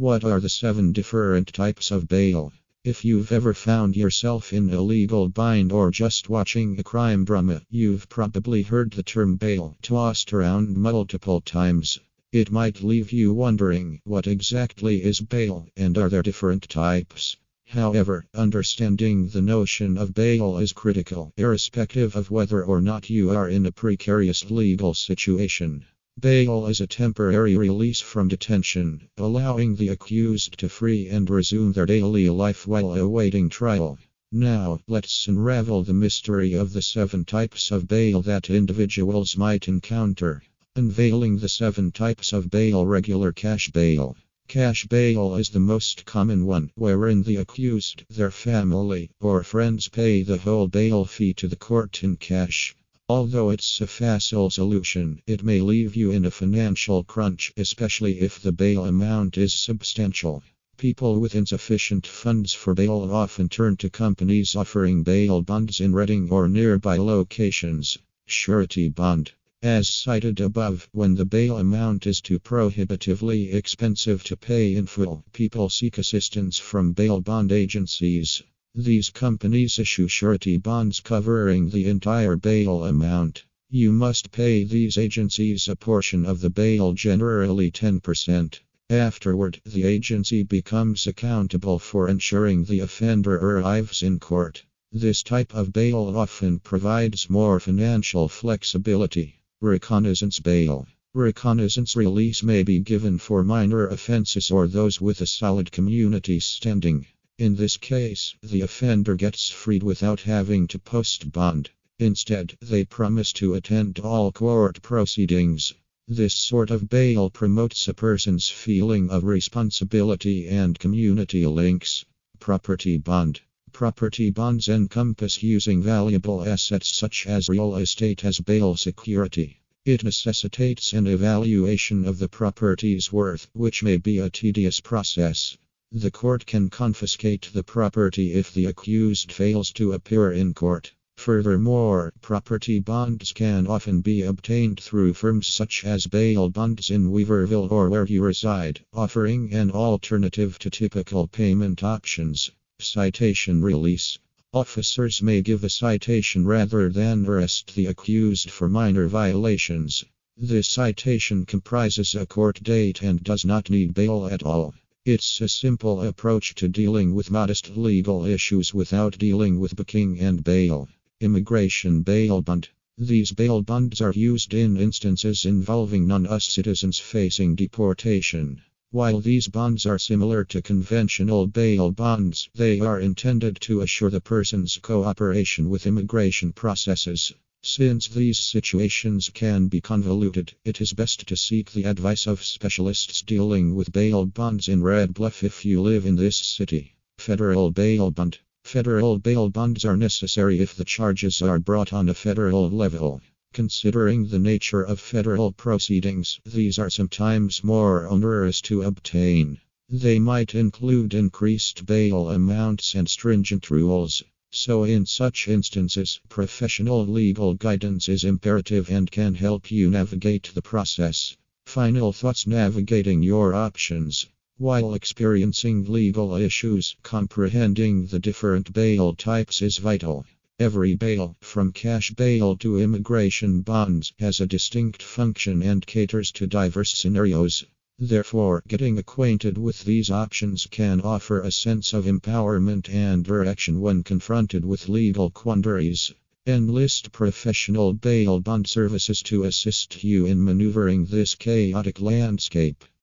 What are the seven different types of bail? If you've ever found yourself in a legal bind or just watching a crime drama, you've probably heard the term bail tossed around multiple times. It might leave you wondering what exactly is bail and are there different types? However, understanding the notion of bail is critical, irrespective of whether or not you are in a precarious legal situation. Bail is a temporary release from detention, allowing the accused to free and resume their daily life while awaiting trial. Now, let's unravel the mystery of the seven types of bail that individuals might encounter. Unveiling the seven types of bail regular cash bail. Cash bail is the most common one, wherein the accused, their family, or friends pay the whole bail fee to the court in cash. Although it's a facile solution, it may leave you in a financial crunch, especially if the bail amount is substantial. People with insufficient funds for bail often turn to companies offering bail bonds in Redding or nearby locations. Surety bond. As cited above, when the bail amount is too prohibitively expensive to pay in full, people seek assistance from bail bond agencies. These companies issue surety bonds covering the entire bail amount. You must pay these agencies a portion of the bail, generally 10%. Afterward, the agency becomes accountable for ensuring the offender arrives in court. This type of bail often provides more financial flexibility. Recognizance bail. Recognizance release may be given for minor offenses or those with a solid community standing. In this case, the offender gets freed without having to post bond. Instead, they promise to attend all court proceedings. This sort of bail promotes a person's feeling of responsibility and community links. Property bond. Property bonds encompass using valuable assets such as real estate as bail security. It necessitates an evaluation of the property's worth, which may be a tedious process. The court can confiscate the property if the accused fails to appear in court. Furthermore, property bonds can often be obtained through firms such as Bail Bonds in Weaverville or where you reside, offering an alternative to typical payment options. Citation release. Officers may give a citation rather than arrest the accused for minor violations. The citation comprises a court date and does not need bail at all. It's a simple approach to dealing with modest legal issues without dealing with booking and bail. Immigration bail bond. These bail bonds are used in instances involving non US citizens facing deportation. While these bonds are similar to conventional bail bonds, they are intended to assure the person's cooperation with immigration processes. Since these situations can be convoluted, it is best to seek the advice of specialists dealing with bail bonds in Red Bluff if you live in this city. Federal bail bond. Federal bail bonds are necessary if the charges are brought on a federal level. Considering the nature of federal proceedings, these are sometimes more onerous to obtain. They might include increased bail amounts and stringent rules. So, in such instances, professional legal guidance is imperative and can help you navigate the process. Final thoughts navigating your options. While experiencing legal issues, comprehending the different bail types is vital. Every bail, from cash bail to immigration bonds, has a distinct function and caters to diverse scenarios. Therefore, getting acquainted with these options can offer a sense of empowerment and direction when confronted with legal quandaries. Enlist professional bail bond services to assist you in maneuvering this chaotic landscape.